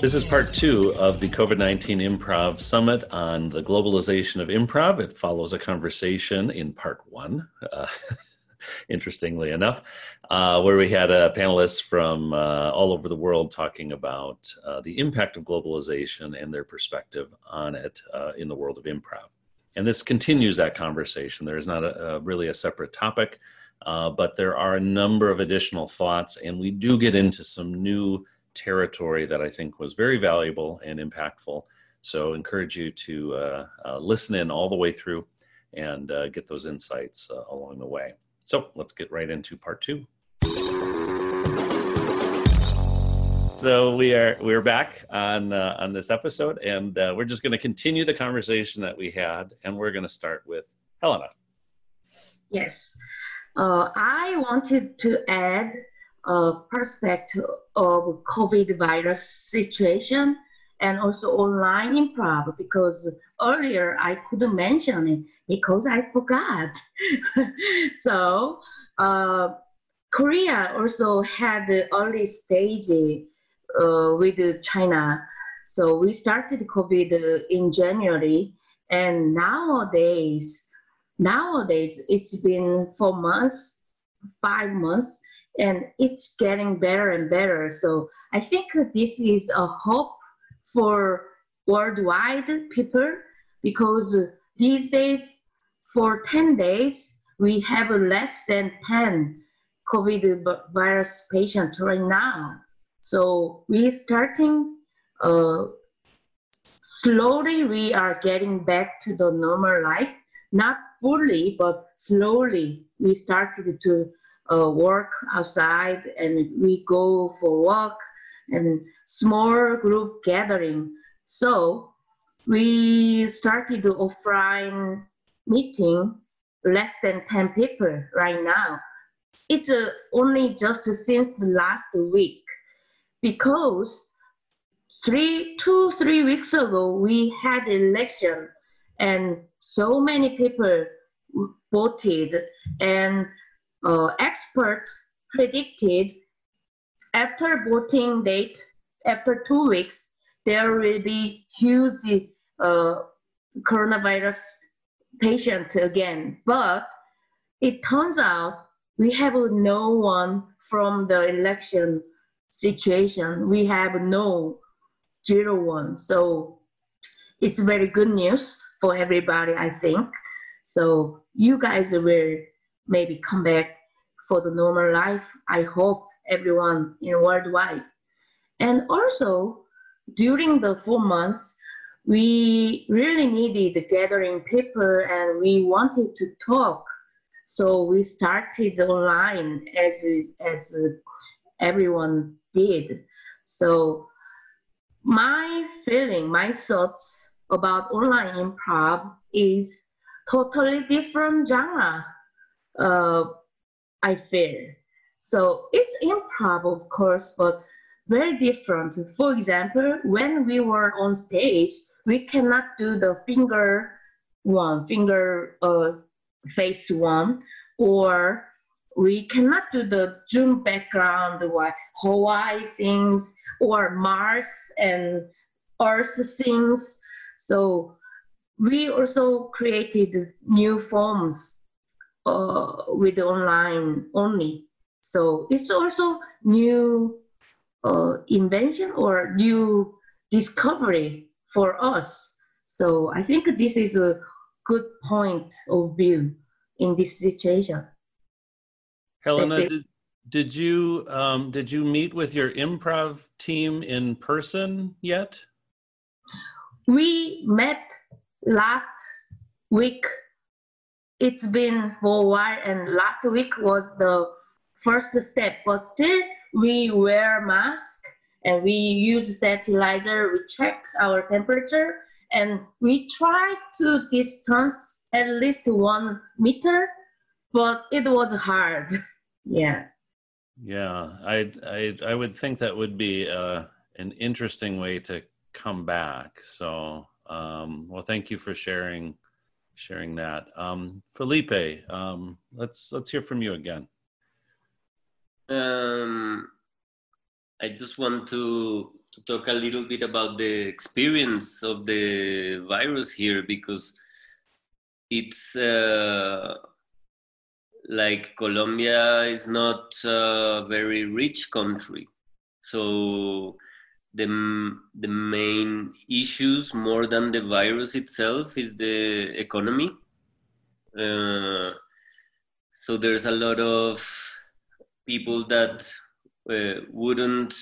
This is part two of the COVID 19 Improv Summit on the globalization of improv. It follows a conversation in part one, uh, interestingly enough, uh, where we had uh, panelists from uh, all over the world talking about uh, the impact of globalization and their perspective on it uh, in the world of improv. And this continues that conversation. There is not a, a really a separate topic, but there are a number of additional thoughts, and we do get into some new territory that I think was very valuable and impactful. So, encourage you to uh, uh, listen in all the way through and uh, get those insights uh, along the way. So, let's get right into part two. So we are we're back on uh, on this episode, and uh, we're just going to continue the conversation that we had, and we're going to start with Hellena. Yes, I wanted to add a perspective of COVID virus situation and also online improv because earlier I couldn't mention it because I forgot. so uh, Korea also had the early stage uh, with China. So we started COVID in January and nowadays, nowadays it's been four months, five months, and it's getting better and better. So I think this is a hope for worldwide people because these days, for 10 days, we have less than 10 COVID virus patients right now. So we are starting uh, slowly. We are getting back to the normal life, not fully, but slowly. We started to uh, work outside and we go for walk and small group gathering. So we started offline meeting less than 10 people right now. It's uh, only just since last week because three, two, three weeks ago we had election and so many people voted and uh, experts predicted after voting date, after two weeks, there will be huge uh, coronavirus patient again. But it turns out we have no one from the election situation. We have no zero one. So it's very good news for everybody, I think. So you guys will maybe come back for the normal life. I hope everyone in worldwide. And also, during the four months, we really needed gathering people and we wanted to talk. So we started online as, as everyone did. So my feeling, my thoughts about online improv is totally different genre uh, I feel. So it's improv, of course, but very different. For example, when we were on stage, we cannot do the finger one, finger uh, face one, or we cannot do the Zoom background, what Hawaii things, or Mars and Earth things. So we also created new forms uh, with online only. So it's also new uh, invention or new discovery for us. So I think this is a good point of view in this situation. Hellena, did, did you um, did you meet with your improv team in person yet? We met last week. It's been for a while and last week was the first step but still we wear mask and we use sanitizer we check our temperature and we try to distance at least one meter but it was hard. Yeah. Yeah i i, I would think that would be uh, an interesting way to come back so um, well thank you for sharing sharing that. Um, Felipe, um, let's let's hear from you again. um, I just want to, to talk a little bit about the experience of the virus here because it's uh, like Colombia is not a very rich country. So the, the main issues more than the virus itself is the economy. Uh, so there's a lot of people that uh, wouldn't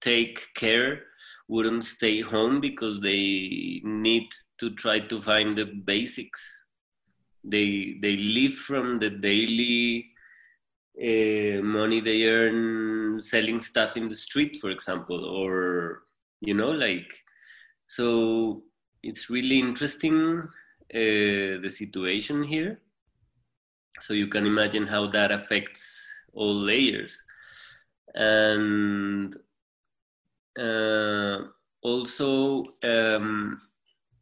take care, wouldn't stay home because they need to try to find the basics they they live from the daily uh, money they earn selling stuff in the street for example or you know like so it's really interesting uh, the situation here. So you can imagine how that affects all layers. And uh, also um,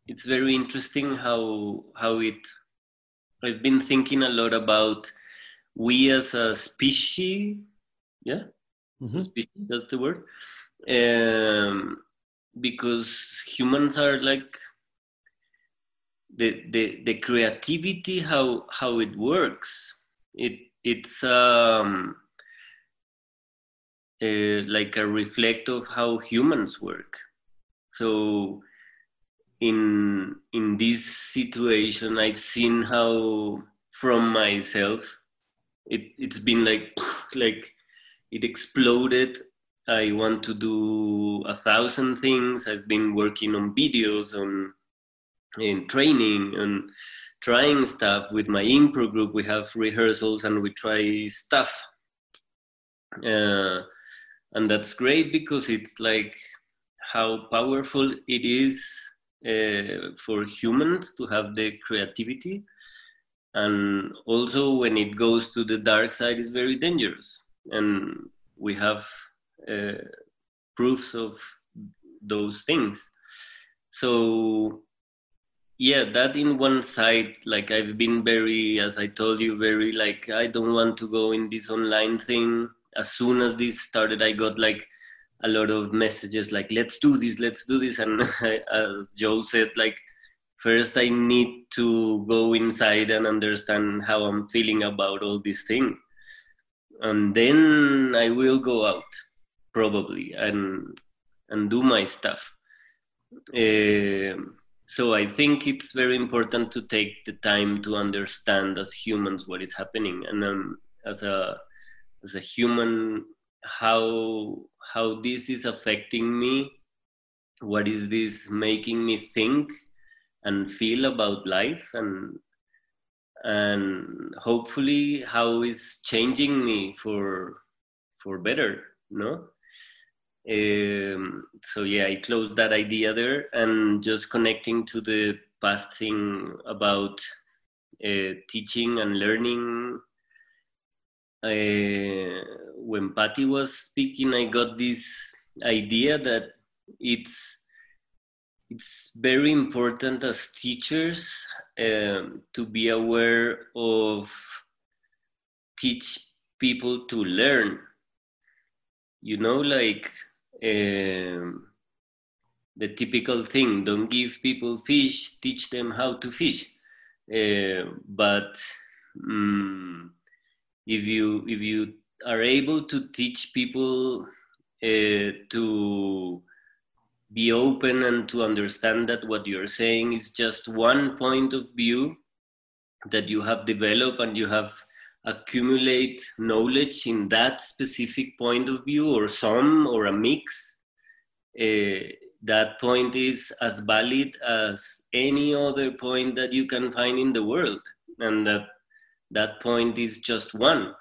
it's very interesting how how it I've been thinking a lot about we as a species. Yeah, mm-hmm. species, that's the word. Um, because humans are like the the the creativity how how it works. It it's um uh, like a reflect of how humans work. So in in this situation i've seen how from myself it, it's been like like it exploded. I want to do a thousand things. I've been working on videos on in training and trying stuff. With my improv group we have rehearsals and we try stuff. Uh, and that's great because it's like how powerful it is uh, for humans to have the creativity and also when it goes to the dark side is very dangerous. And we have uh, proofs of those things. So yeah that in one side like i've been very as i told you very like i don't want to go in this online thing. As soon as this started i got like a lot of messages like let's do this let's do this. And as joe said like first i need to go inside and understand how i'm feeling about all this thing. And then i will go out probably and and do my stuff. Uh, so i think it's very important to take the time to understand as humans what is happening. And um, as a as a human how how this is affecting me what is this making me think and feel about life and and hopefully how is changing me for for better no? Um, so yeah i closed that idea there and just connecting to the past thing about uh, teaching and learning. Uh, when Patti was speaking, I got this idea that it's it's very important as teachers um, to be aware of teach people to learn. You know, like um, the typical thing: don't give people fish, teach them how to fish. Uh, but um, if you if you are able to teach people uh, to be open and to understand that what you're saying is just one point of view that you have developed and you have accumulate knowledge in that specific point of view or some or a mix uh, that point is as valid as any other point that you can find in the world. And that that point is just one.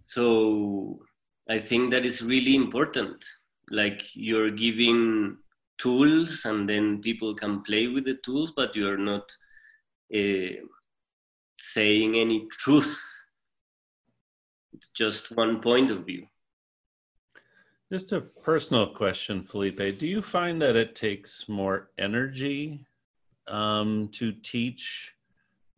So i think that is really important like you're giving tools and then people can play with the tools but you're not uh, saying any truth. It's just one point of view. Just a personal question felipe. Do you find that it takes more energy um, to teach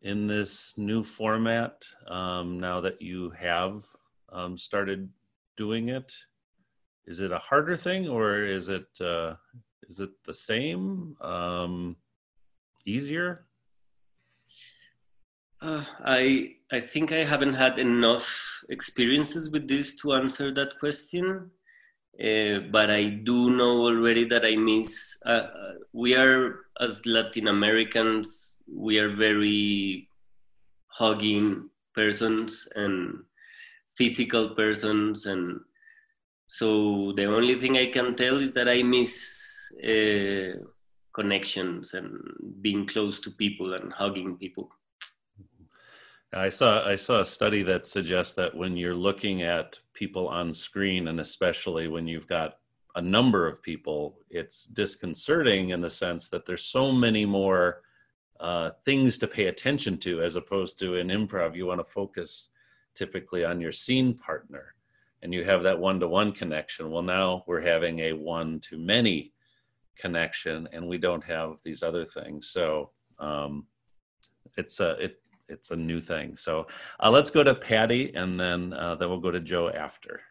in this new format um, now that you have um, started doing it? Is it a harder thing or is it uh, is it the same? Um, easier? Uh, I I think I haven't had enough experiences with this to answer that question. Uh, but I do know already that I miss. Uh, we are as Latin Americans, we are very hugging persons and physical persons, and so the only thing I can tell is that I miss uh, connections and being close to people and hugging people. I saw I saw a study that suggests that when you're looking at people on screen, and especially when you've got a number of people, it's disconcerting in the sense that there's so many more uh, things to pay attention to as opposed to in improv. You want to focus typically on your scene partner, and you have that one-to-one connection. Well, now we're having a one-to-many connection, and we don't have these other things. So um, it's a it it's a new thing. So uh, let's go to Patti, and then uh, then we'll go to Joe after.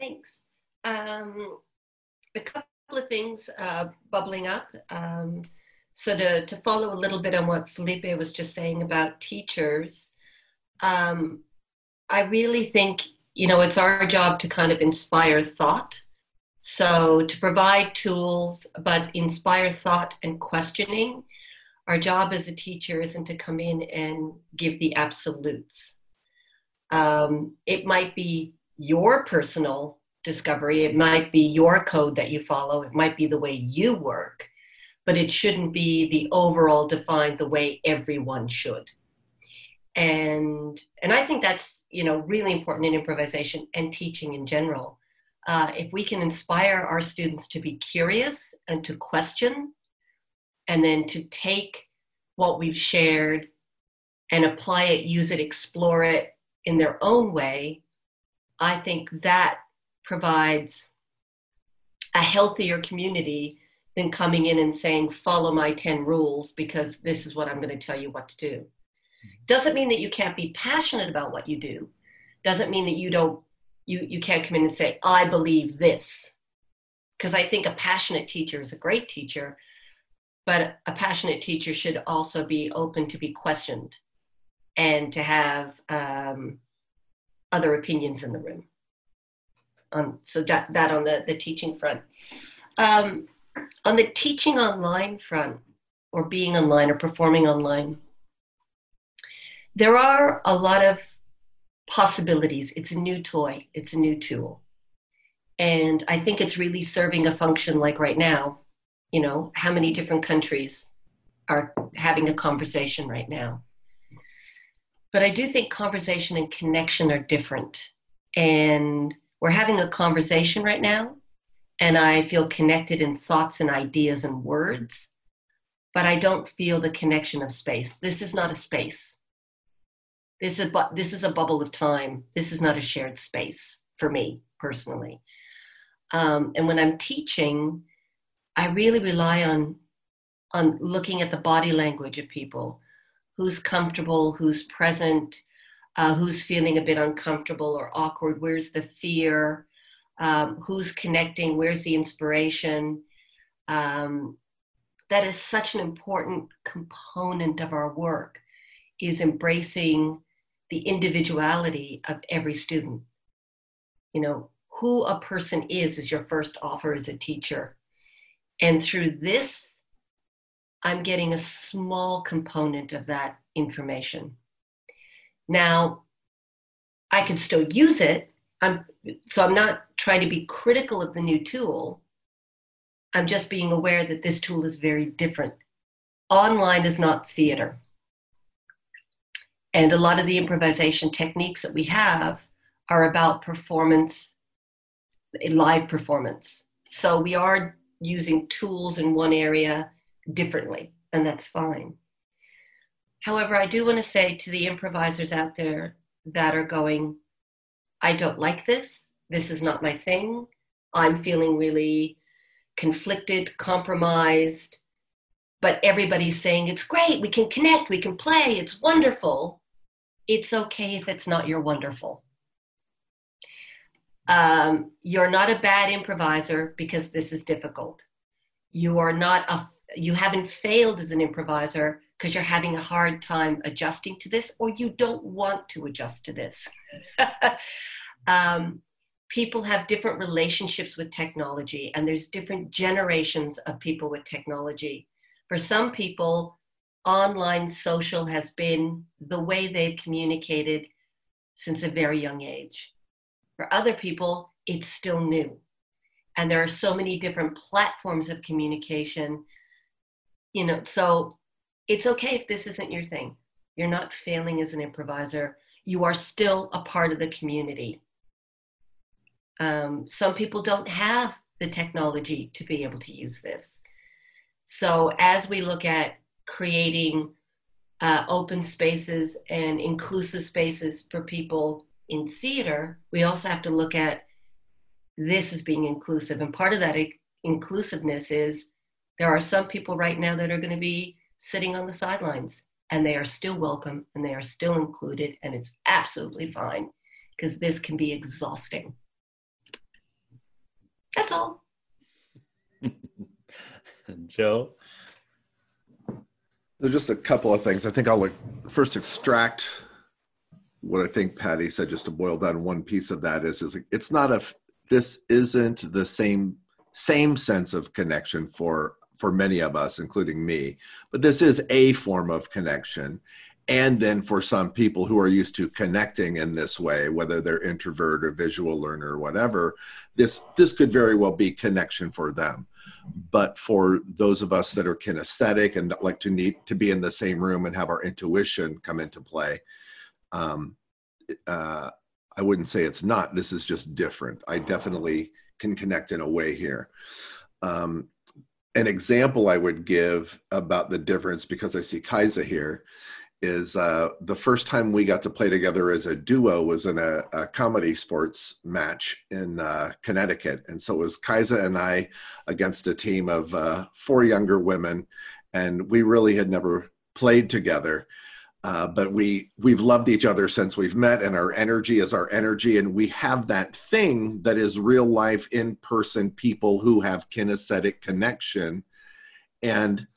Thanks. Um, a couple of things uh, bubbling up. Um, so to, to follow a little bit on what Felipe was just saying about teachers, um, I really think you know it's our job to kind of inspire thought. So to provide tools, but inspire thought and questioning our job as a teacher isn't to come in and give the absolutes. Um, it might be your personal discovery, it might be your code that you follow, it might be the way you work, but it shouldn't be the overall defined the way everyone should. And and I think that's you know really important in improvisation and teaching in general. Uh, if we can inspire our students to be curious and to question and then to take what we've shared and apply it, use it, explore it in their own way, I think that provides a healthier community than coming in and saying, follow my 10 rules because this is what I'm going to tell you what to do. Doesn't mean that you can't be passionate about what you do. Doesn't mean that you don't you you can't come in and say, I believe this. Because I think a passionate teacher is a great teacher, but a passionate teacher should also be open to be questioned and to have um, other opinions in the room. Um, so that, that on the, the teaching front. Um, on the teaching online front, or being online or performing online, there are a lot of possibilities. It's a new toy, it's a new tool. And I think it's really serving a function like right now you know, how many different countries are having a conversation right now. But I do think conversation and connection are different. And we're having a conversation right now, and I feel connected in thoughts and ideas and words, but I don't feel the connection of space. This is not a space. This is, a, this is a bubble of time. This is not a shared space for me personally. Um, and when I'm teaching, I really rely on on looking at the body language of people, who's comfortable, who's present, uh, who's feeling a bit uncomfortable or awkward. Where's the fear? Um, who's connecting? Where's the inspiration? Um, that is such an important component of our work is embracing the individuality of every student you know who a person is is your first offer as a teacher and through this, I'm getting a small component of that information. Now, I can still use it. I'm, so I'm not trying to be critical of the new tool. I'm just being aware that this tool is very different. Online is not theater. And a lot of the improvisation techniques that we have are about performance, live performance. So we are using tools in one area differently, and that's fine. However, I do want to say to the improvisers out there that are going, I don't like this, this is not my thing, I'm feeling really conflicted, compromised, but everybody's saying it's great, we can connect, we can play, it's wonderful. It's okay if it's not your wonderful. um, you're not a bad improviser because this is difficult. You are not a you haven't failed as an improviser because you're having a hard time adjusting to this or you don't want to adjust to this. um, people have different relationships with technology and there's different generations of people with technology. For some people, online social has been the way they've communicated since a very young age. For other people, it's still new. And there are so many different platforms of communication. You know, so it's okay if this isn't your thing. You're not failing as an improviser. You are still a part of the community. Um, some people don't have the technology to be able to use this. So, as we look at creating uh, open spaces and inclusive spaces for people in theater, we also have to look at this as being inclusive. And part of that inclusiveness is there are some people right now that are going to be sitting on the sidelines and they are still welcome and they are still included, and it's absolutely fine because this can be exhausting. That's all. Joe? There's just a couple of things. I think I'll like, first extract what I think Patti said, just to boil down one piece of that is, is it's not a, this isn't the same, same sense of connection for, for many of us, including me, but this is a form of connection. And then for some people who are used to connecting in this way, whether they're introvert or visual learner or whatever, this, this could very well be connection for them. But for those of us that are kinesthetic and that like to need to be in the same room and have our intuition come into play um, uh, i wouldn't say it's not. This is just different. I definitely can connect in a way here. Um, an example i would give about the difference because i see kaisa here is uh, the first time we got to play together as a duo was in a, a comedy sports match in uh, Connecticut. And so it was Kaisa and I against a team of uh, four younger women. And we really had never played together. Uh, but we we've loved each other since we've met and our energy is our energy and we have that thing that is real life in person people who have kinesthetic connection and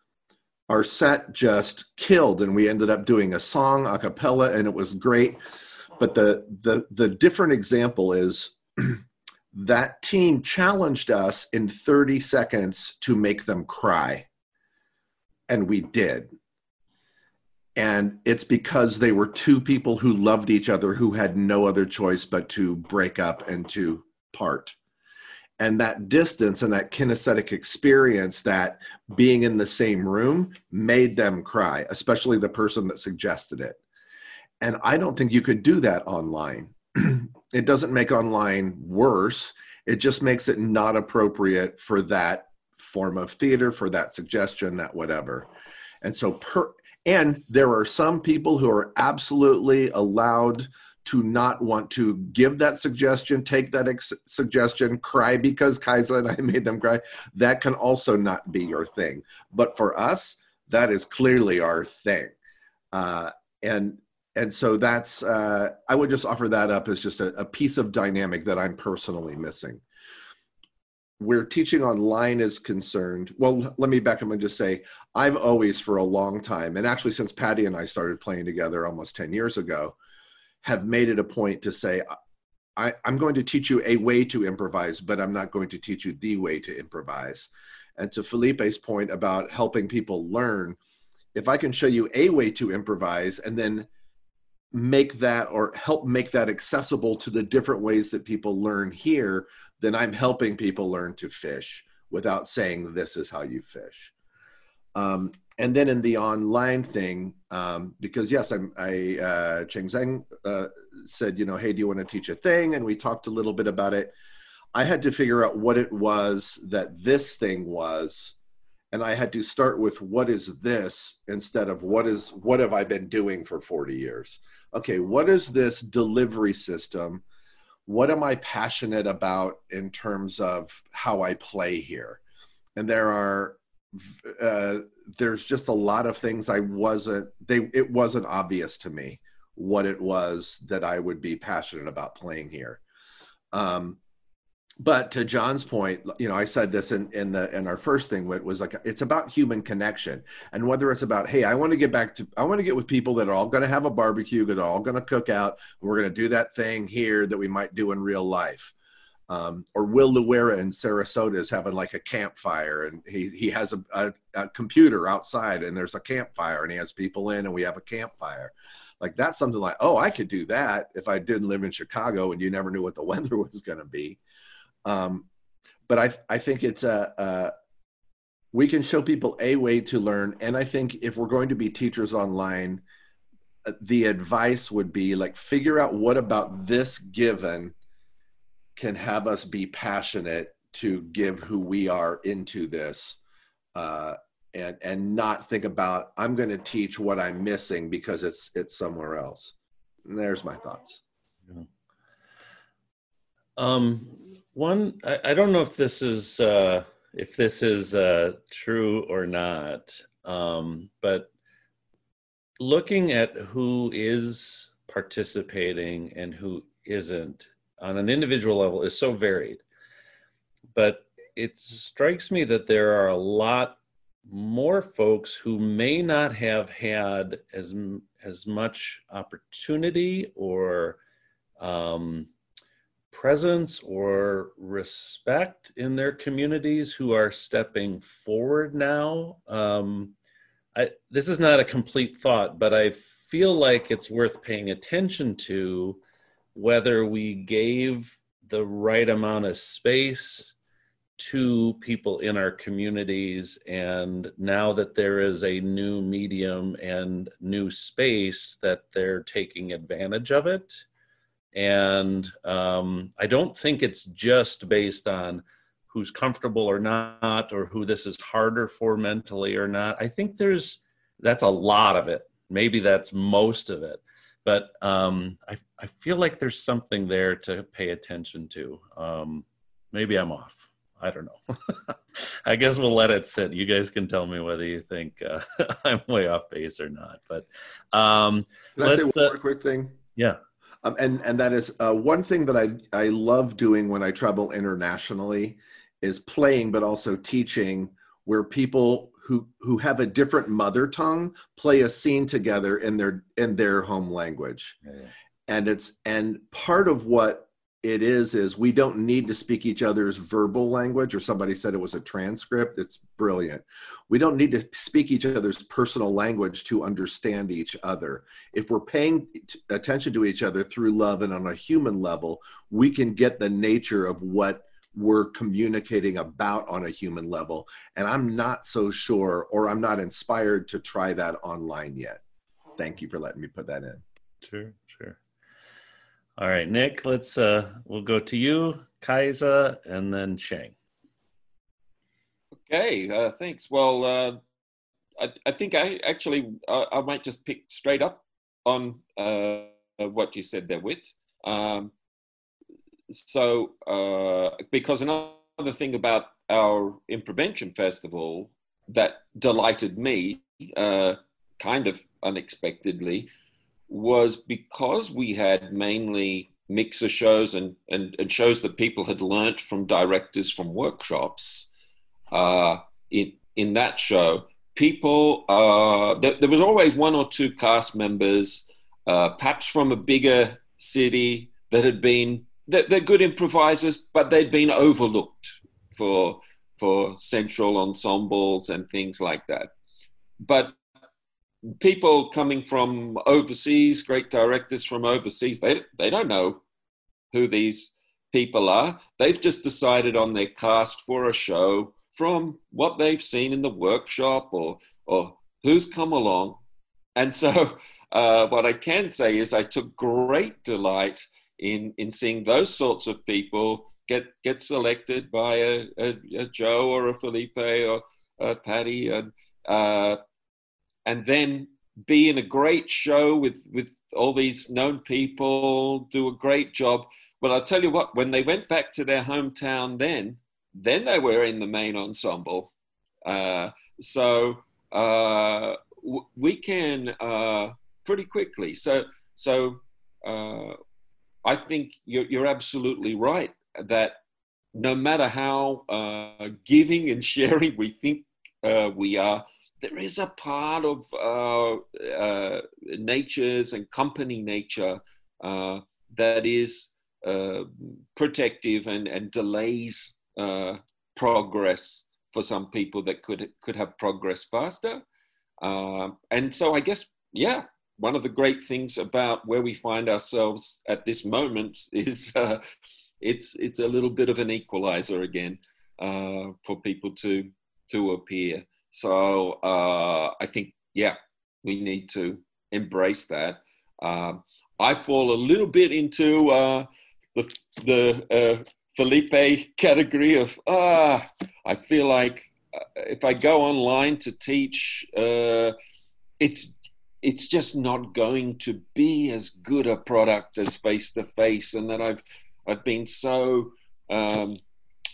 our set just killed and we ended up doing a song a cappella and it was great. But the the the different example is that team challenged us in 30 seconds to make them cry. And we did. And it's because they were two people who loved each other who had no other choice but to break up and to part and that distance and that kinesthetic experience that being in the same room made them cry especially the person that suggested it. And i don't think you could do that online. It doesn't make online worse. It just makes it not appropriate for that form of theater for that suggestion that whatever. And so per and there are some people who are absolutely allowed to not want to give that suggestion, take that ex- suggestion, cry because Kaisa and I made them cry, that can also not be your thing. But for us, that is clearly our thing. Uh, and and so that's uh, I would just offer that up as just a, a piece of dynamic that I'm personally missing. Where teaching online is concerned, well, let me back up and just say I've always, for a long time, and actually since Patti and I started playing together almost 10 years ago, have made it a point to say, I, am going to teach you a way to improvise, but I'm not going to teach you the way to improvise. And to Felipe's point about helping people learn, if I can show you a way to improvise and then make that or help make that accessible to the different ways that people learn here, then I'm helping people learn to fish without saying this is how you fish. Um, and then in the online thing, um, because yes, I'm, I uh, Cheng Zeng uh, said, you know, hey, do you want to teach a thing? And we talked a little bit about it. I had to figure out what it was that this thing was, and I had to start with what is this instead of what is what have I been doing for 40 years? Okay, what is this delivery system? What am I passionate about in terms of how I play here? And there are uh, there's just a lot of things I wasn't they it wasn't obvious to me what it was that I would be passionate about playing here. Um, but to John's point, you know, I said this in, in the in our first thing was like it's about human connection, and whether it's about hey, I want to get back to I want to get with people that are all going to have a barbecue, that are all going to cook out, and we're going to do that thing here that we might do in real life. Um, or Will Luera in Sarasota is having like a campfire, and he he has a, a, a computer outside, and there's a campfire, and he has people in, and we have a campfire like that's something like oh i could do that if i didn't live in chicago and you never knew what the weather was going to be um, but I, I think it's a, a, we can show people a way to learn. And I think if we're going to be teachers online, uh, the advice would be like figure out what about this given can have us be passionate to give who we are into this uh, and and not think about i'm going to teach what i'm missing because it's it's somewhere else. And there's my thoughts. Um one, I, I don't know if this is uh, if this is uh, true or not, um, but looking at who is participating and who isn't on an individual level is so varied. But it strikes me that there are a lot more folks who may not have had as as much opportunity or um, presence or respect in their communities who are stepping forward now. Um, I, this is not a complete thought, but I feel like it's worth paying attention to whether we gave the right amount of space to people in our communities. And now that there is a new medium and new space, that they're taking advantage of it and um, I don't think it's just based on who's comfortable or not, or who this is harder for mentally or not. I think there's that's a lot of it. Maybe that's most of it. But um, I, I feel like there's something there to pay attention to. Um, maybe I'm off. I don't know. I guess we'll let it sit. You guys can tell me whether you think uh, I'm way off base or not. But um, can I say one uh, more quick thing? Yeah. Um, and and that is uh, one thing that I I love doing when I travel internationally is playing, but also teaching, where people who who have a different mother tongue play a scene together in their in their home language, yeah. and it's and part of what it is is we don't need to speak each other's verbal language or somebody said it was a transcript it's brilliant. We don't need to speak each other's personal language to understand each other. If we're paying attention to each other through love and on a human level we can get the nature of what we're communicating about on a human level and i'm not so sure or i'm not inspired to try that online yet thank you for letting me put that in sure sure all right, Nick, let's uh we'll go to you, Kaisa, and then Cheng. Okay, uh, thanks. Well, uh, I, I think I actually uh, I might just pick straight up on uh, what you said there, Whit. Um, so, uh, because another thing about our Improvention Festival that delighted me, uh, kind of unexpectedly, was because we had mainly mixer shows and, and, and shows that people had learnt from directors from workshops. Uh, in, in that show, people, uh, there, there, was always one or two cast members, uh, perhaps from a bigger city that had been, they're, good improvisers, but they'd been overlooked for, for central ensembles and things like that. But people coming from overseas, great directors from overseas, they, they don't know who these people are. They've just decided on their cast for a show from what they've seen in the workshop or, or who's come along. And so, uh, what I can say is, I took great delight in, in seeing those sorts of people get, get selected by a, a, a Joe or a Felipe or a Patti. And, uh, and then be in a great show with with all these known people, do a great job. But I'll tell you what, when they went back to their hometown, then then they were in the main ensemble. Uh, so uh, w- we can uh, pretty quickly. So so uh, I think you're, you're absolutely right that no matter how uh, giving and sharing we think uh, we are, there is a part of uh, uh nature's and company nature uh, that is uh, protective and, and delays progress for some people that could could have progress faster. and so I guess, yeah, one of the great things about where we find ourselves at this moment is uh, it's it's a little bit of an equalizer again uh, for people to to appear. So uh, I think yeah, we need to embrace that. Um, I fall a little bit into uh, the the uh, Felipe category of ah, I feel like uh, if I go online to teach, it's it's just not going to be as good a product as face to face, and that I've I've been so um,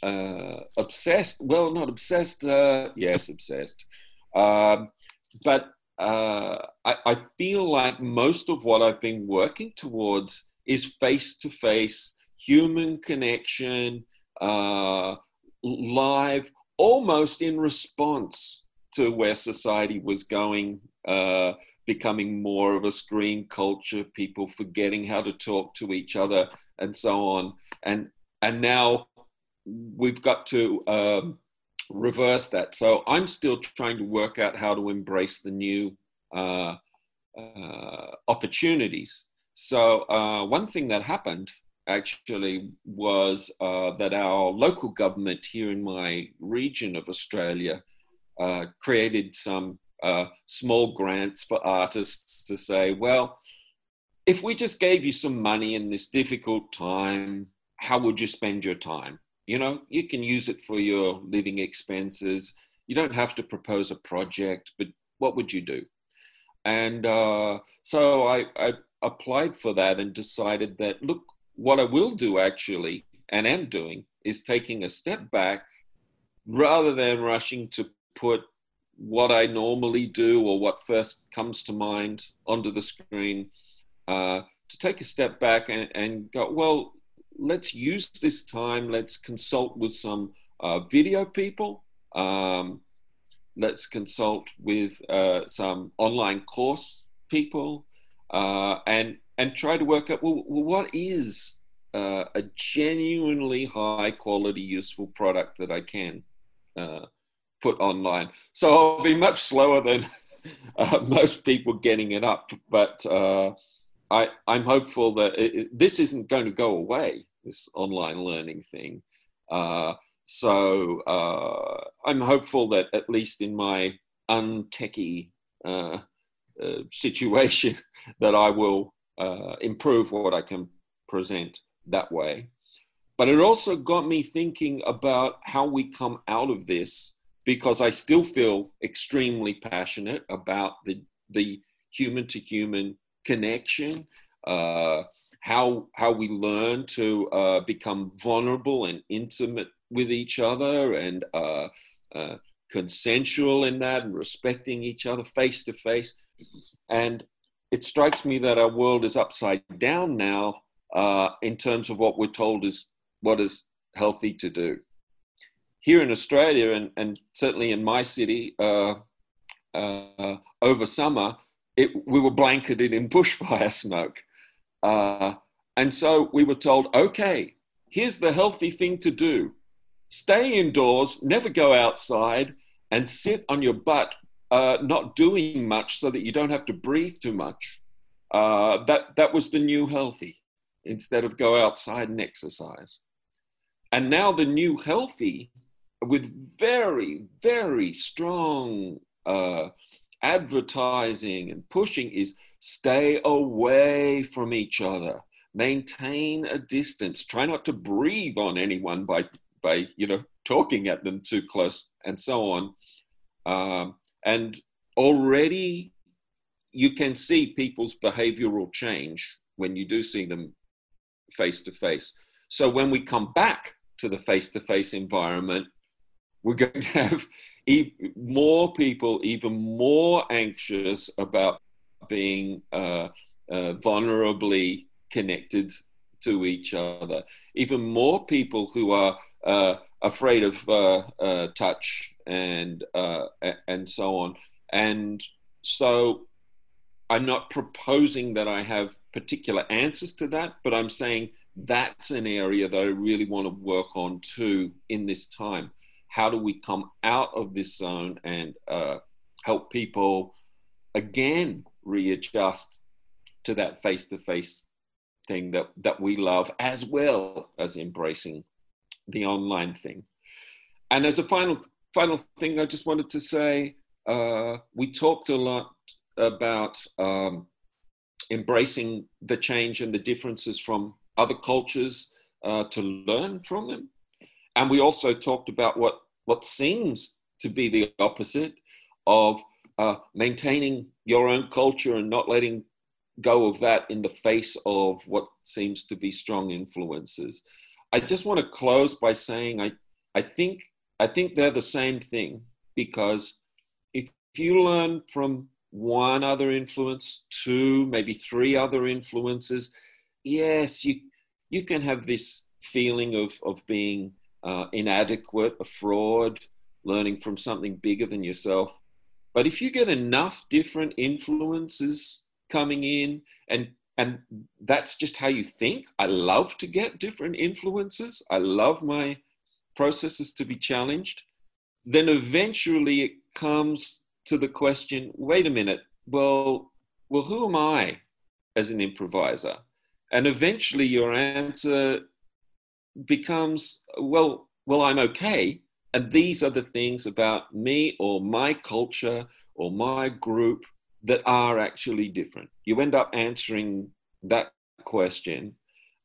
uh, obsessed. Well, not obsessed. Uh, yes, obsessed. Um, but uh, I, I, feel like most of what I've been working towards is face to face human connection, uh, live, almost in response to where society was going uh, becoming more of a screen culture, people forgetting how to talk to each other, and so on. And and now we've got to um, reverse that. So I'm still trying to work out how to embrace the new uh, uh, opportunities. So uh, one thing that happened actually was uh, that our local government here in my region of Australia uh, created some uh, small grants for artists to say, well, if we just gave you some money in this difficult time, how would you spend your time? You know, you can use it for your living expenses. You don't have to propose a project, but what would you do? And uh, so I, I applied for that and decided that, look, what I will do actually, and am doing, is taking a step back rather than rushing to put what I normally do or what first comes to mind onto the screen, uh, to take a step back and, and, go, well, let's use this time, let's consult with some uh, video people, um, let's consult with uh, some online course people, uh, and, and try to work out, well, what is uh, a genuinely high quality, useful product that I can uh, put online. So I'll be much slower than uh, most people getting it up. But uh, I, am hopeful that it, it, this isn't going to go away, this online learning thing. Uh, so uh, I'm hopeful that at least in my untechy uh, uh, situation, that I will improve what I can present that way. But it also got me thinking about how we come out of this because I still feel extremely passionate about the the human to human connection, uh, how how we learn to uh, become vulnerable and intimate with each other and uh, uh consensual in that and respecting each other face to face. And it strikes me that our world is upside down now uh, in terms of what we're told is what is healthy to do here in Australia, and, and certainly in my city, uh, uh, over summer, it, we were blanketed in bushfire smoke. Uh, and so we were told, okay, here's the healthy thing to do stay indoors, never go outside, and sit on your butt, uh, not doing much so that you don't have to breathe too much. Uh, that, that was the new healthy instead of go outside and exercise. And now the new healthy with very, very strong uh, advertising and pushing is stay away from each other, maintain a distance, try not to breathe on anyone by, by you know, talking at them too close, and so on. Um, and already you can see people's behavioral change when you do see them face to face. So when we come back to the face to face environment, we're going to have more people even more anxious about being uh, uh, vulnerably connected to each other. Even more people who are uh, afraid of uh, uh, touch and uh, and so on. And so, I'm not proposing that I have particular answers to that, but I'm saying that's an area that I really want to work on too in this time. How do we come out of this zone and uh, help people again readjust to that face-to-face thing that that we love, as well as embracing the online thing. And as a final final thing, I just wanted to say uh, we talked a lot about um, embracing the change and the differences from other cultures uh, to learn from them, and we also talked about what what seems to be the opposite of uh, maintaining your own culture and not letting go of that in the face of what seems to be strong influences. I just want to close by saying I, I think I think they're the same thing because if you learn from one other influence, two, maybe three other influences, yes, you you can have this feeling of of being uh, inadequate, a fraud, learning from something bigger than yourself. But if you get enough different influences coming in and and that's just how you think i love to get different influences. I love my processes to be challenged. Then eventually it comes to the question wait a minute well well who am i as an improviser? And eventually your answer becomes well well i'm okay and these are the things about me or my culture or my group that are actually different. You end up answering that question,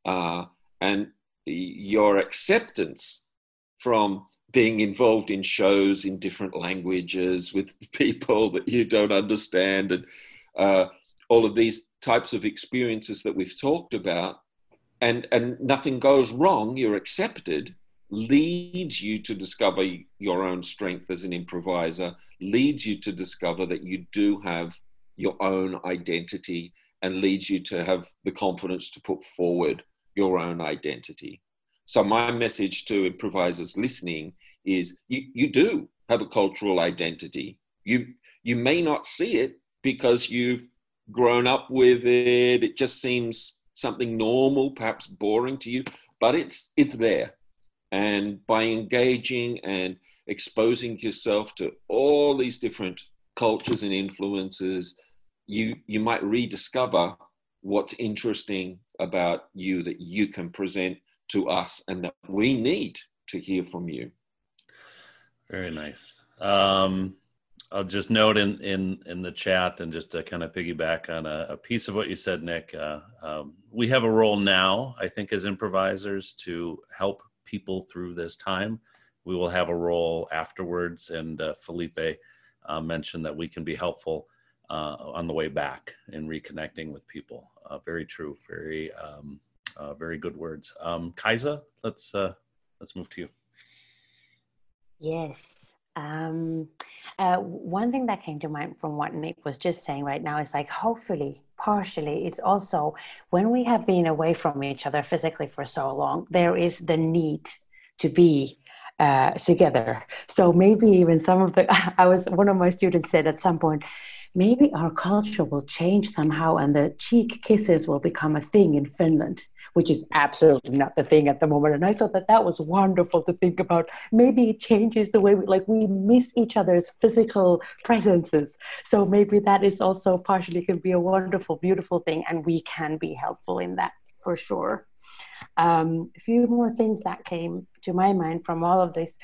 uh, and your acceptance from being involved in shows in different languages with people that you don't understand, and uh, all of these types of experiences that we've talked about, and, and nothing goes wrong, you're accepted, leads you to discover your own strength as an improviser, leads you to discover that you do have your own identity and leads you to have the confidence to put forward your own identity. So, my message to improvisers listening is you, you do have a cultural identity. You, you may not see it because you've grown up with it, it just seems something normal, perhaps boring to you, but it's, it's there. And by engaging and exposing yourself to all these different cultures and influences, you you might rediscover what's interesting about you that you can present to us and that we need to hear from you. Very nice. Um, I'll just note in, in, in the chat and just to kind of piggyback on a, a piece of what you said, Nick. Uh, um, we have a role now, I think, as improvisers to help people through this time. We will have a role afterwards, and uh, Felipe uh, mentioned that we can be helpful uh, on the way back in reconnecting with people. Uh, very true. Very, um, uh, very good words. Um, let's let's move to you. Yes. Um, uh, one thing that came to mind from what Nick was just saying right now is like, hopefully, partially, it's also when we have been away from each other physically for so long, there is the need to be uh, together. So maybe even some of the, I was, one of my students said at some point, maybe our culture will change somehow and the cheek kisses will become a thing in Finland, which is absolutely not the thing at the moment. And I thought that that was wonderful to think about. Maybe it changes the way we, like we miss each other's physical presences. So maybe that is also partially can be a wonderful, beautiful thing. And we can be helpful in that for sure. Um, a few more things that came to my mind from all of this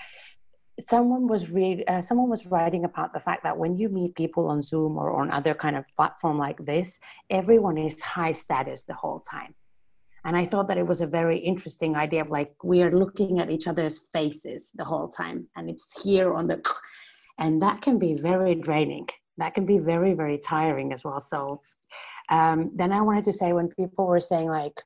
someone was read uh, someone was writing about the fact that when you meet people on zoom or on other kind of platform like this everyone is high status the whole time. And i thought that it was a very interesting idea of like we are looking at each other's faces the whole time and it's here on the and that can be very draining. That can be very very tiring as well. So um, then i wanted to say when people were saying like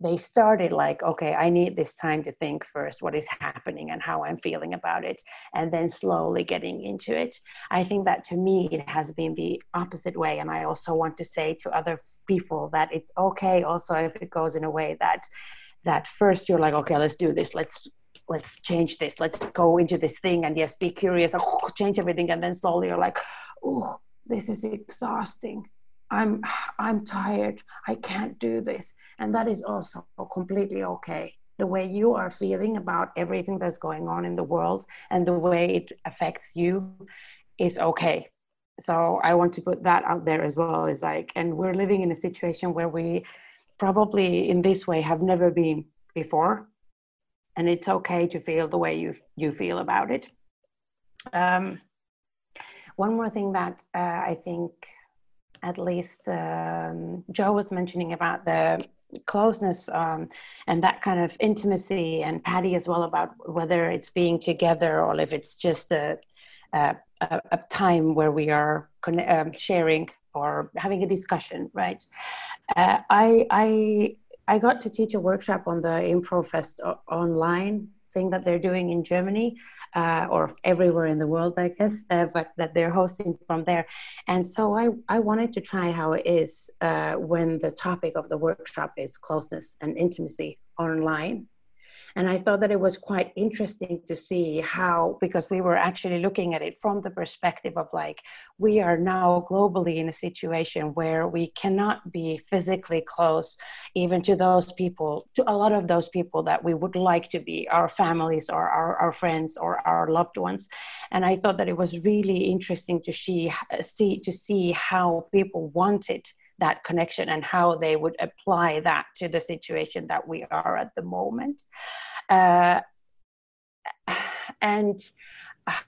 they started like okay i need this time to think first what is happening and how i'm feeling about it and then slowly getting into it. I think that to me it has been the opposite way and i also want to say to other people that it's okay also if it goes in a way that that first you're like okay let's do this. Let's let's change this. Let's go into this thing and yes be curious oh, change everything and then slowly you're like oh this is exhausting i'm i'm tired. I can't do this. And that is also completely okay. The way you are feeling about everything that's going on in the world and the way it affects you is okay. So i want to put that out there as well. Is like and we're living in a situation where we probably in this way have never been before. And it's okay to feel the way you you feel about it. Um, one more thing that uh, i think at least um, joe was mentioning about the closeness um, and that kind of intimacy and Patti as well about whether it's being together or if it's just a, a, a time where we are con- um, sharing or having a discussion right? Uh, I, I I got to teach a workshop on the ImproFest online thing that they're doing in Germany uh, or everywhere in the world, I guess, uh, but that they're hosting from there. And so I, I wanted to try how it is uh, when the topic of the workshop is closeness and intimacy online. And I thought that it was quite interesting to see how, because we were actually looking at it from the perspective of like, we are now globally in a situation where we cannot be physically close even to those people, to a lot of those people that we would like to be, our families or our, our friends or our loved ones. And I thought that it was really interesting to see, see to see how people wanted that connection and how they would apply that to the situation that we are at the moment. Uh, and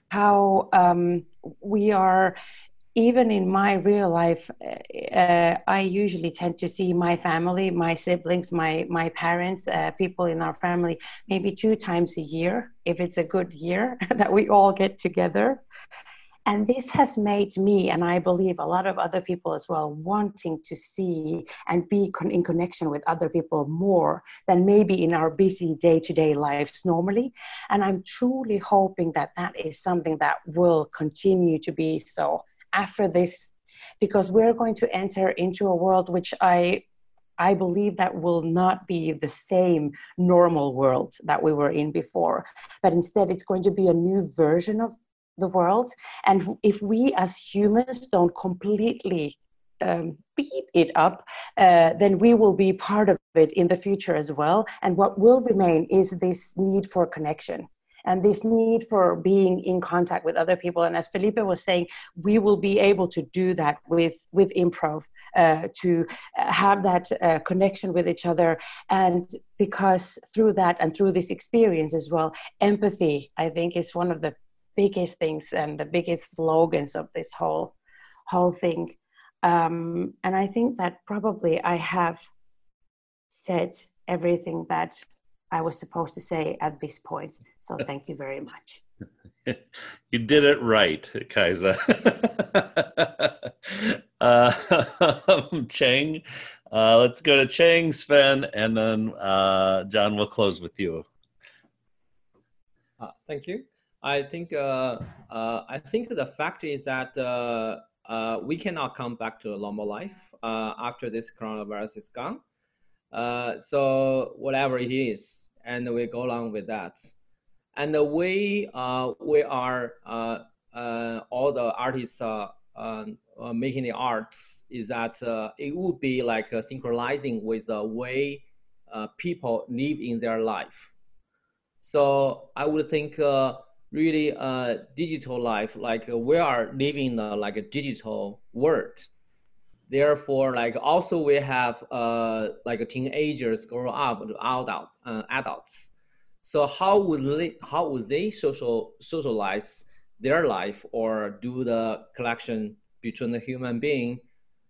how um, we are even in my real life uh, i usually tend to see my family my siblings my my parents uh, people in our family maybe two times a year if it's a good year that we all get together and this has made me, and I believe a lot of other people as well, wanting to see and be con- in connection with other people more than maybe in our busy day to day lives normally. And I'm truly hoping that that is something that will continue to be so after this, because we're going to enter into a world which I I believe that will not be the same normal world that we were in before, but instead it's going to be a new version of the world. And if we as humans don't completely um, beat it up, uh, then we will be part of it in the future as well. And what will remain is this need for connection and this need for being in contact with other people. And as Felipe was saying, we will be able to do that with with improv. Uh, to have that uh, connection with each other and because through that and through this experience as well empathy i think is one of the biggest things and the biggest slogans of this whole whole thing. Um, and I think that probably I have said everything that I was supposed to say at this point. So thank you very much. you did it right, Kaisa. uh, Cheng, uh, let's go to Cheng, Sven, and then uh, John will close with you. Uh, thank you. I think uh, uh, I think the fact is that uh, uh we cannot come back to a normal life uh, after this coronavirus is gone. Uh, so whatever it is, and we go along with that. And the way we are all the artists making the arts is that it would be like synchronizing with the way people live in their life. So I would think really a digital life like we are living uh, like a digital world. Therefore like also we have uh, like teenagers grow up adult uh, adults. So how would they how would they social socialize their life or do the collection between the human being?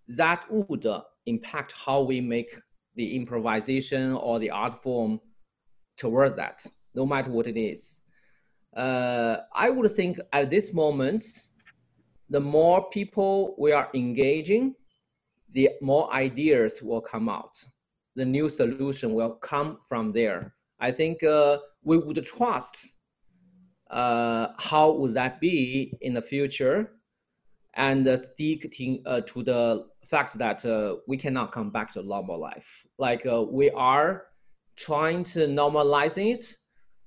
That would impact how we make the improvisation or the art form towards that no matter what it is uh, I would think at this moment, the more people we are engaging, the more ideas will come out. the new solution will come from there. I think uh, we would trust uh, how would that be in the future and uh, stick to, uh, the fact that uh, we cannot come back to normal life. Like uh, we are trying to normalize it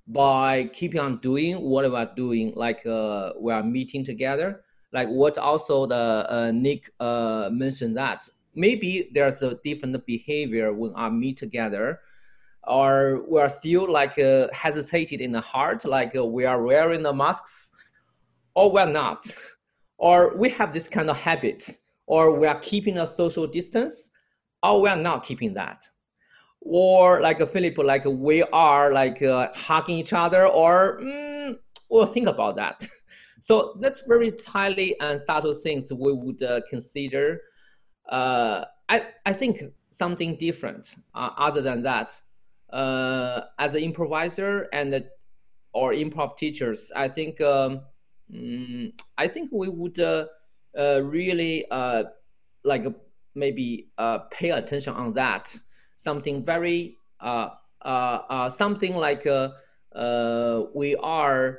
by keeping on doing what we are doing, like uh, we are meeting together. Like what also the uh, Nick uh, mentioned that maybe there's a different behavior when I meet together, or we are still like uh, hesitated in the heart, like uh, we are wearing the masks, or we're not, or we have this kind of habit, or we are keeping a social distance, or we are not keeping that or like a Philip, like we are like uh, hugging each other, or mm, we'll think about that. so that's very tiny and subtle things we would uh, consider. Uh, I I think something different uh, other than that. Uh, as an improviser and or improv teachers, I think um, mm, I think we would uh, really like maybe pay attention on that something very uh, uh, uh, something like uh, uh, we are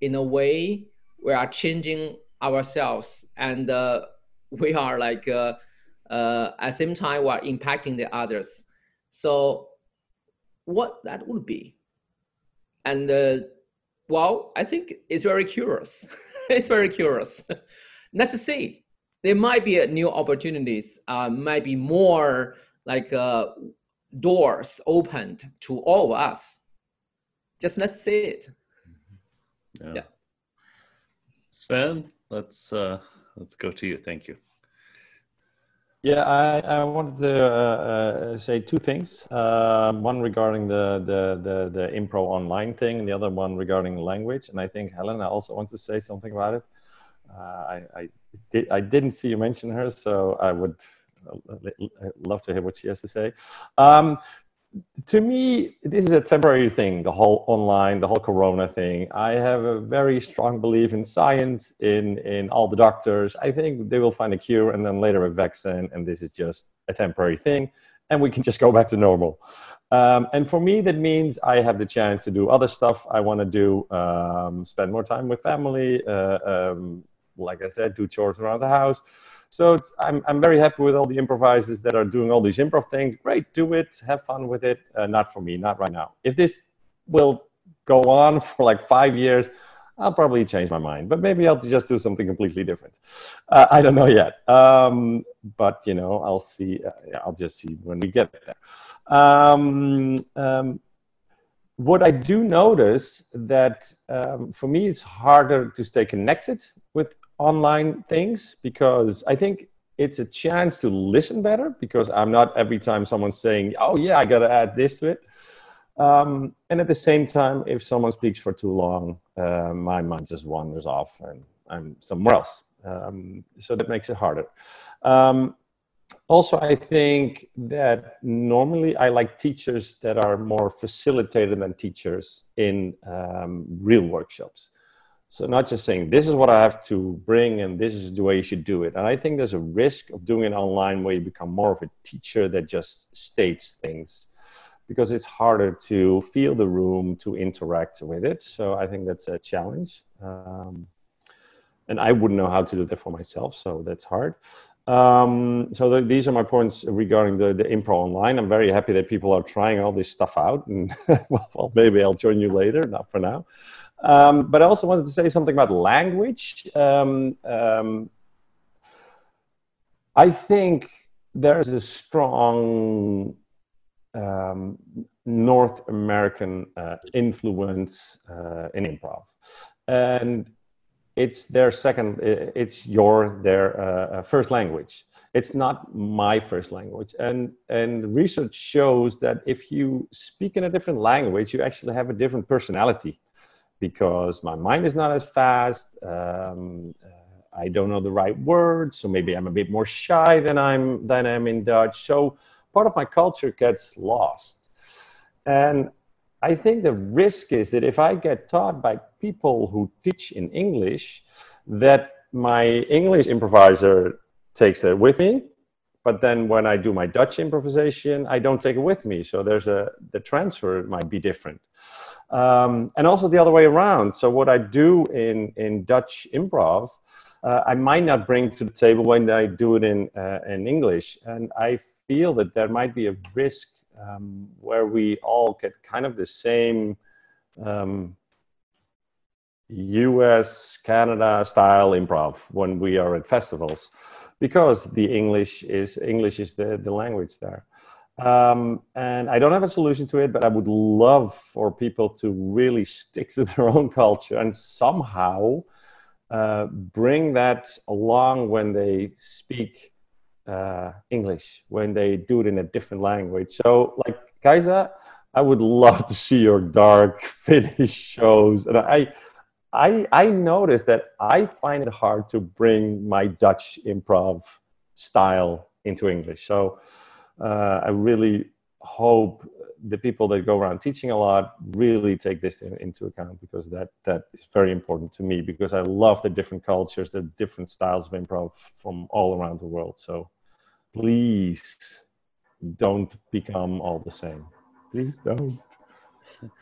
in a way we are changing ourselves and uh, we are like at the same time we are impacting the others. So what that would be? And well i think it's very curious. It's very curious. Let's see. There might be new opportunities uh, might be more like uh, doors opened to all of us. Just let's see it. Yeah. yeah. Sven, let's uh, let's go to you. Thank you. Yeah, I, I wanted to uh, uh, say two things. Uh, one regarding the, the, the, the improv online thing, and the other one regarding language. And I think Hellena also wants to say something about it. Uh, I, I, did, I didn't see you mention her, so I would love to hear what she has to say. Um, to me, this is a temporary thing, the whole online, the whole corona thing. I have a very strong belief in science, in, in all the doctors. I think they will find a cure and then later a vaccine, and this is just a temporary thing, and we can just go back to normal. Um, and for me, that means I have the chance to do other stuff I want to do, um, spend more time with family, uh, um, like I said, do chores around the house. So I'm, I'm very happy with all the improvisers that are doing all these improv things. Great, do it, have fun with it. Uh, not for me, not right now. If this will go on for like five years, I'll probably change my mind, but maybe I'll just do something completely different. Uh, I don't know yet, um, but you know, I'll see. Uh, I'll just see when we get there. Um, um, what I do notice that um, for me, it's harder to stay connected online things because I think it's a chance to listen better because I'm not every time someone's saying, oh, yeah, I got to add this to it. Um, and at the same time, if someone speaks for too long, uh, my mind just wanders off and I'm somewhere else. Um, so that makes it harder. Um, also, I think that normally I like teachers that are more facilitated than teachers in um, real workshops. So not just saying this is what I have to bring and this is the way you should do it. And I think there's a risk of doing it online where you become more of a teacher that just states things because it's harder to feel the room to interact with it. So I think that's a challenge. Um, and I wouldn't know how to do that for myself, so that's hard. Um, so the, these are my points regarding the, the improv online. I'm very happy that people are trying all this stuff out, and well, maybe I'll join you later. Not for now. Um, but I also wanted to say something about language. Um, um, I think there's a strong um, North American uh, influence uh, in improv, and it's their second. It's your their uh, uh, first language. It's not my first language, and and research shows that if you speak in a different language, you actually have a different personality because my mind is not as fast. Um, uh, I don't know the right words, so maybe I'm a bit more shy than I'm than I'm in Dutch. So part of my culture gets lost, and I think the risk is that if I get taught by people who teach in English, that my English improviser takes it with me, but then when I do my Dutch improvisation, I don't take it with me. So there's a the transfer might be different, um, and also the other way around. So what I do in in Dutch improv, uh, I might not bring to the table when I do it in uh, in English, and I feel that there might be a risk um, where we all get kind of the same. Um, US, Canada style improv when we are at festivals because the English is English is the, the language there. Um, and I don't have a solution to it, but I would love for people to really stick to their own culture and somehow uh, bring that along when they speak uh, English, when they do it in a different language. So, like Kaisa, I would love to see your dark Finnish shows, and I I, I noticed that I find it hard to bring my Dutch improv style into English. So uh, I really hope the people that go around teaching a lot really take this in, into account because that that is very important to me because I love the different cultures, the different styles of improv from all around the world. So please don't become all the same. Please don't.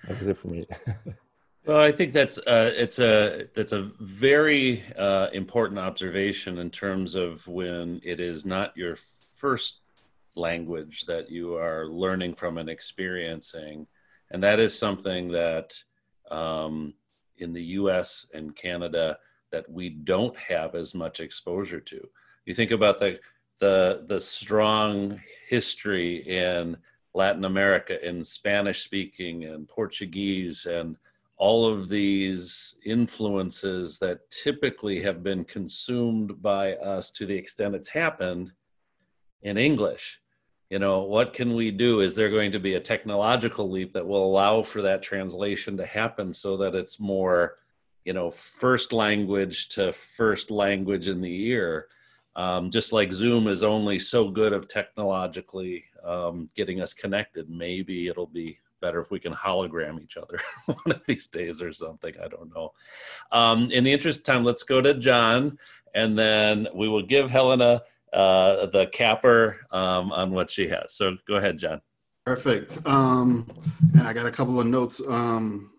That was it for me. Well, I think that's uh, it's a that's a very uh, important observation in terms of when it is not your first language that you are learning from and experiencing, and that is something that um, in the U.S. and Canada that we don't have as much exposure to. You think about the the the strong history in Latin America in Spanish speaking and Portuguese and all of these influences that typically have been consumed by us to the extent it's happened in English. You know, what can we do? Is there going to be a technological leap that will allow for that translation to happen so that it's more, you know, first language to first language in the ear? Um, just like Zoom is only so good of technologically um, getting us connected, maybe it'll be better if we can hologram each other one of these days or something. I don't know. Um, in the interest of time, let's go to John, and then we will give Hellena uh, the capper um, on what she has. So go ahead, John. Perfect. Um, and I got a couple of notes. Um,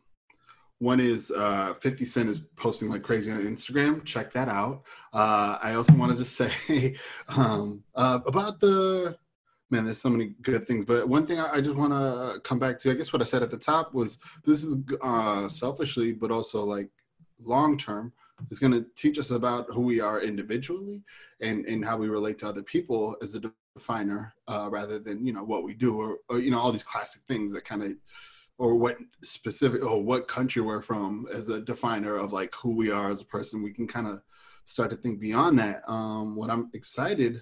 one is uh, 50 Cent is posting like crazy on Instagram. Check that out. Uh, I also wanted to say um, uh, about the man, there's so many good things. But one thing I, I just want to come back to, I guess what I said at the top was this is uh, selfishly, but also like long term, is going to teach us about who we are individually and, and how we relate to other people as a definer uh, rather than, you know, what we do or, or you know, all these classic things that kind of, or what specific, or what country we're from as a definer of like who we are as a person. We can kind of start to think beyond that. Um, what I'm excited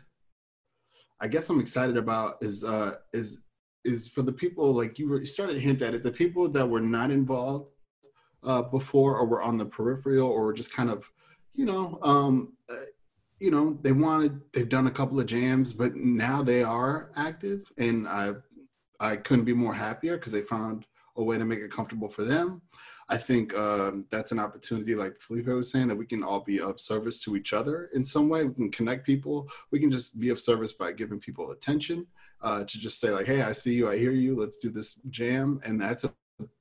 I guess I'm excited about is uh, is is for the people like you were you started to hint at it, the people that were not involved uh, before or were on the peripheral or just kind of, you know, um, uh, you know, they wanted they've done a couple of jams, but now they are active, and I I couldn't be more happier because they found a way to make it comfortable for them. I think um, that's an opportunity, like Felipe was saying, that we can all be of service to each other in some way. We can connect people. We can just be of service by giving people attention uh, to just say like, "Hey, I see you. I hear you. Let's do this jam," and that's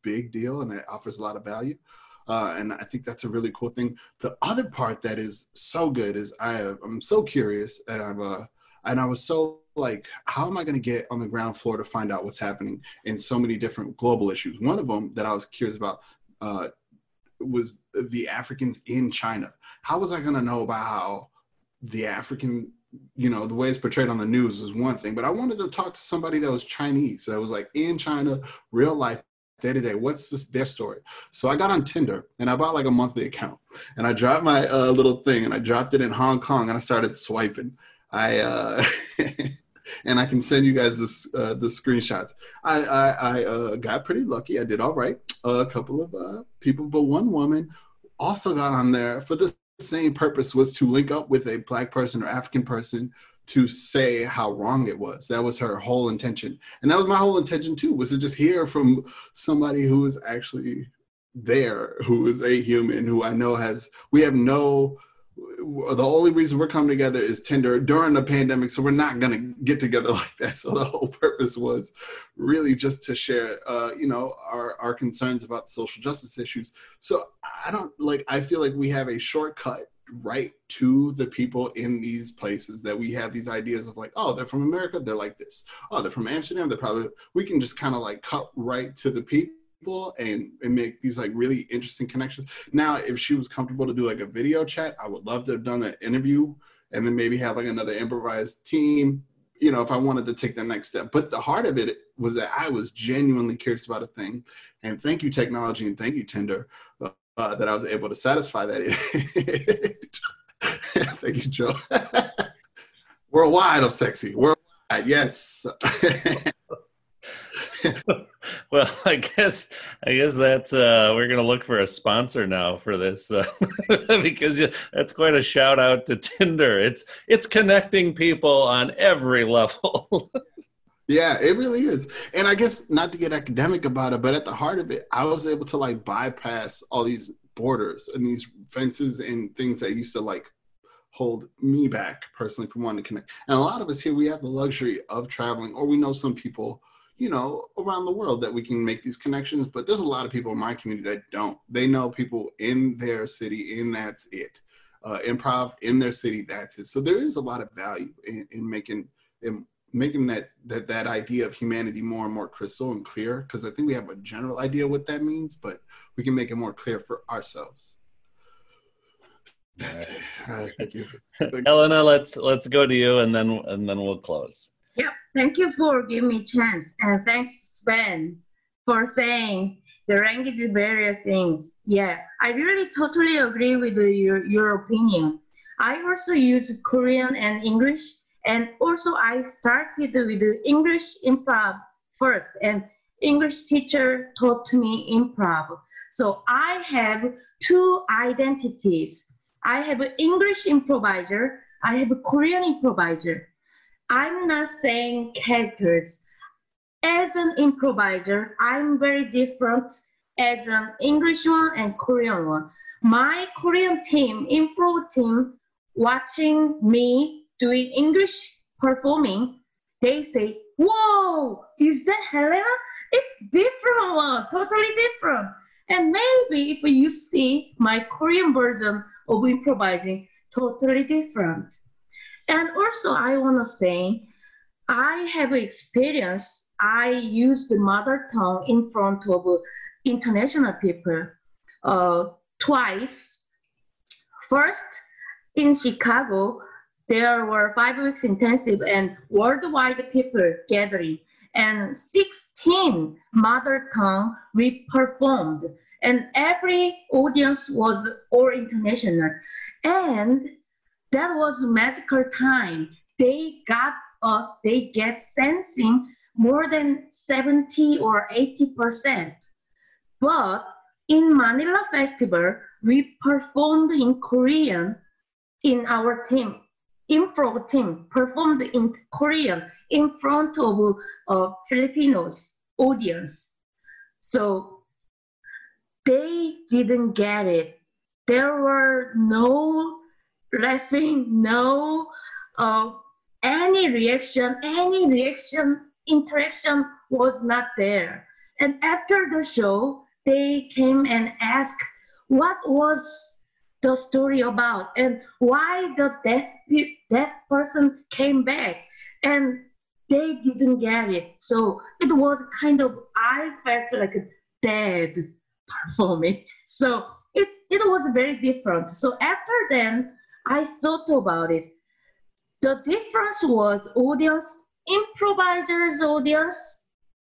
big deal, and that offers a lot of value. Uh, and I think that's a really cool thing. The other part that is so good is I I'm so curious, and I'm uh, and I was so like, how am I going to get on the ground floor to find out what's happening in so many different global issues? One of them that I was curious about uh, was the Africans in China. How was I going to know about how the African, you know, the way it's portrayed on the news is one thing, but I wanted to talk to somebody that was Chinese. That was like in China, real life, day to day. What's this, their story? So I got on Tinder and I bought like a monthly account and I dropped my uh, little thing and I dropped it in Hong Kong and I started swiping. I uh, and I can send you guys this uh, the screenshots. I I, I uh, got pretty lucky. I did all right. a couple of uh, people, but one woman also got on there for the same purpose was to link up with a black person or African person to say how wrong it was. That was her whole intention, and that was my whole intention too. Was to just hear from somebody who is actually there, who is a human, who I know has. We have no the only reason we're coming together is Tinder during the pandemic, so we're not gonna get together like that. So the whole purpose was really just to share, uh, you know, our our concerns about social justice issues. So I don't like. I feel like we have a shortcut right to the people in these places that we have these ideas of like, oh, they're from America, they're like this. Oh, they're from Amsterdam, they're probably. We can just kind of like cut right to the people and, and make these like really interesting connections. Now, if she was comfortable to do like a video chat, I would love to have done that interview and then maybe have like another improvised team, you know, if I wanted to take the next step. But the heart of it was that I was genuinely curious about a thing. And thank you, technology, and thank you, Tinder, uh, that I was able to satisfy that. thank you, Joe. Worldwide, I'm sexy. Worldwide, yes. well, I guess I guess that's uh, we're gonna look for a sponsor now for this uh, because you, that's quite a shout out to Tinder. It's it's connecting people on every level. Yeah, it really is. And I guess not to get academic about it, but at the heart of it, I was able to like bypass all these borders and these fences and things that used to like hold me back personally from wanting to connect. And a lot of us here, we have the luxury of traveling, or we know some people you know, around the world that we can make these connections. But there's a lot of people in my community that don't. They know people in their city, and that's it. Uh, improv in their city, that's it. So there is a lot of value in, in making in making that that that idea of humanity more and more crystal and clear. Because I think we have a general idea what that means, but we can make it more clear for ourselves. That's it. Uh, thank you. Hellena, let's let's go to you, and then and then we'll close. Yep. Thank you for giving me chance. And thanks, Sven, for saying the language is various things. Yeah, I really totally agree with the, your, your opinion. I also use Korean and English. And also I started with English improv first. And English teacher taught me improv. So I have two identities. I have an English improviser. I have a Korean improviser. I'm not saying characters. As an improviser, I'm very different as an English one and Korean one. My Korean team, improv team, watching me doing English performing, they say, whoa, is that Hellena? It's different one, totally different. And maybe if you see my Korean version of improvising, totally different. And also, I want to say, I have experience. I use the mother tongue in front of international people uh, twice. First, in Chicago, there were five weeks intensive and worldwide people gathering, and 16 mother tongue we performed, and every audience was all international. And that was magical time. They got us, they get sensing more than 70 or 80%. But in Manila Festival, we performed in Korean in our team, improv team performed in Korean in front of uh, Filipinos audience. So they didn't get it. There were no laughing, no uh, any reaction, any reaction, interaction was not there. And after the show, they came and asked what was the story about and why the deaf, deaf person came back. And they didn't get it. So it was kind of, I felt like dead performing. So it, it was very different. So after then, I thought about it. The difference was audience, improvisers audience,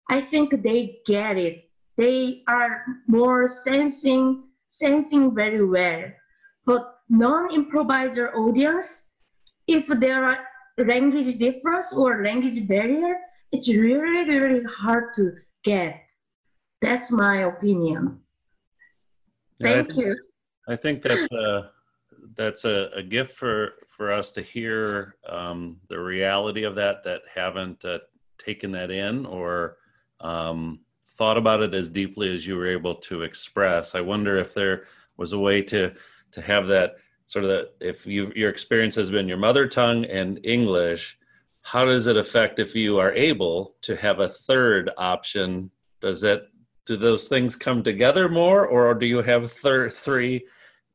I think they get it. They are more sensing, sensing very well. But non-improviser audience, if there are language difference or language barrier, it's really, really hard to get. That's my opinion. Thank I you. I think that's uh, that's a, a, gift for for us to hear um, the reality of that that haven't uh, taken that in or um, thought about it as deeply as you were able to express. I wonder if there was a way to to have that sort of that if you your experience has been your mother tongue and English, how does it affect if you are able to have a third option? Does that do those things come together more, or do you have thir- three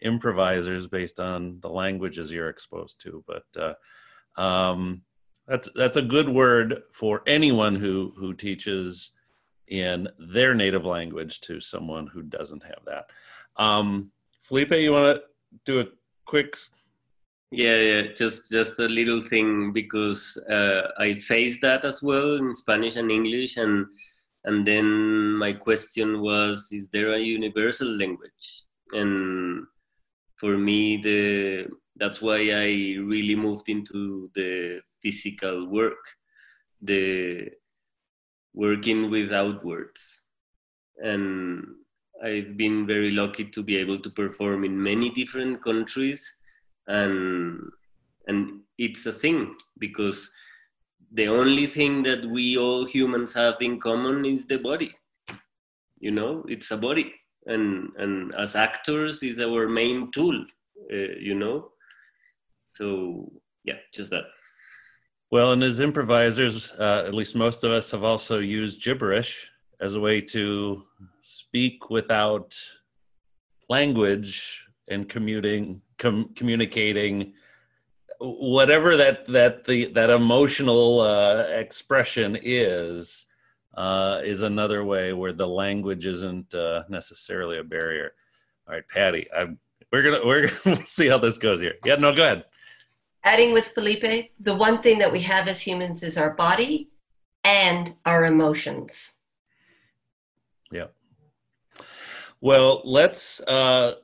improvisers based on the languages you're exposed to? But uh, um, that's that's a good word for anyone who who teaches in their native language to someone who doesn't have that. Um, Felipe, you want to do a quick yeah yeah just just a little thing because uh, i faced that as well in spanish and english and and then my question was is there a universal language? And for me the that's why i really moved into the physical work the working without words. And i've been very lucky to be able to perform in many different countries and and it's a thing because the only thing that we all humans have in common is the body. You know it's a body. And and as actors is our main tool uh, you know? So yeah just that. Well and as improvisers uh, at least most of us have also used gibberish as a way to speak without language and commuting com- communicating whatever that that the that emotional uh, expression is uh, is another way where the language isn't uh, necessarily a barrier. All right, Patti, I'm, we're gonna we're gonna see how this goes here. Yeah, no, go ahead. Adding with Felipe, the one thing that we have as humans is our body and our emotions. Yeah. Well, let's uh,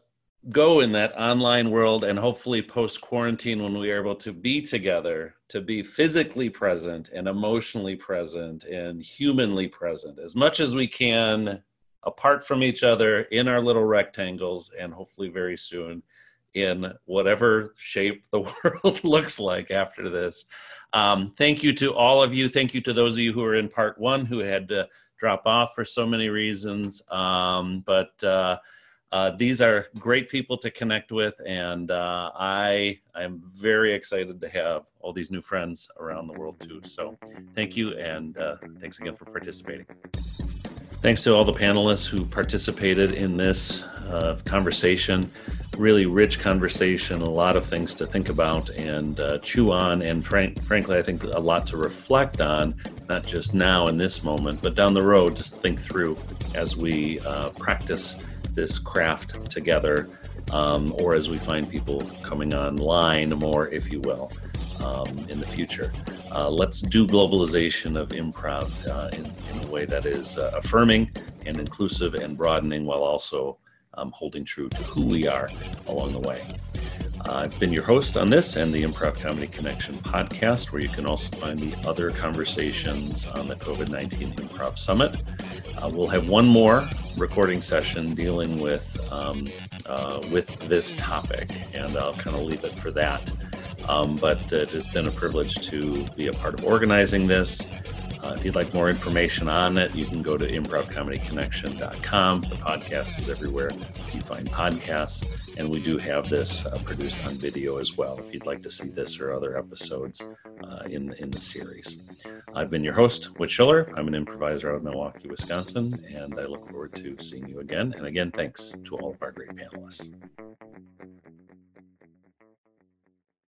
go in that online world and hopefully post quarantine when we are able to be together to be physically present and emotionally present and humanly present as much as we can apart from each other in our little rectangles and hopefully very soon in whatever shape the world looks like after this. Um, thank you to all of you. Thank you to those of you who are in part one who had to drop off for so many reasons um, but uh, uh, these are great people to connect with, and uh, I am very excited to have all these new friends around the world too. So, thank you, and uh, thanks again for participating. Thanks to all the panelists who participated in this uh, conversation. Really rich conversation, a lot of things to think about and uh, chew on, and frank, frankly, I think a lot to reflect on, not just now in this moment, but down the road, just think through as we uh, practice this craft together, um, or as we find people coming online more, if you will, um, in the future. Uh, let's do globalization of improv uh, in, in, a way that is uh, affirming and inclusive and broadening while also um, holding true to who we are along the way. I've been your host on this and the Improv Comedy Connection podcast, where you can also find the other conversations on the COVID 19 Improv Summit. Uh, we'll have one more recording session dealing with um, uh, with this topic, and I'll kind of leave it for that. Um, but it has been a privilege to be a part of organizing this. Uh, if you'd like more information on it, you can go to improvcomedyconnection.com. The podcast is everywhere you find podcasts, and we do have this uh, produced on video as well. If you'd like to see this or other episodes uh, in in the series, I've been your host, Whit Shiller. I'm an improviser out of Milwaukee, Wisconsin, and I look forward to seeing you again. And again, thanks to all of our great panelists.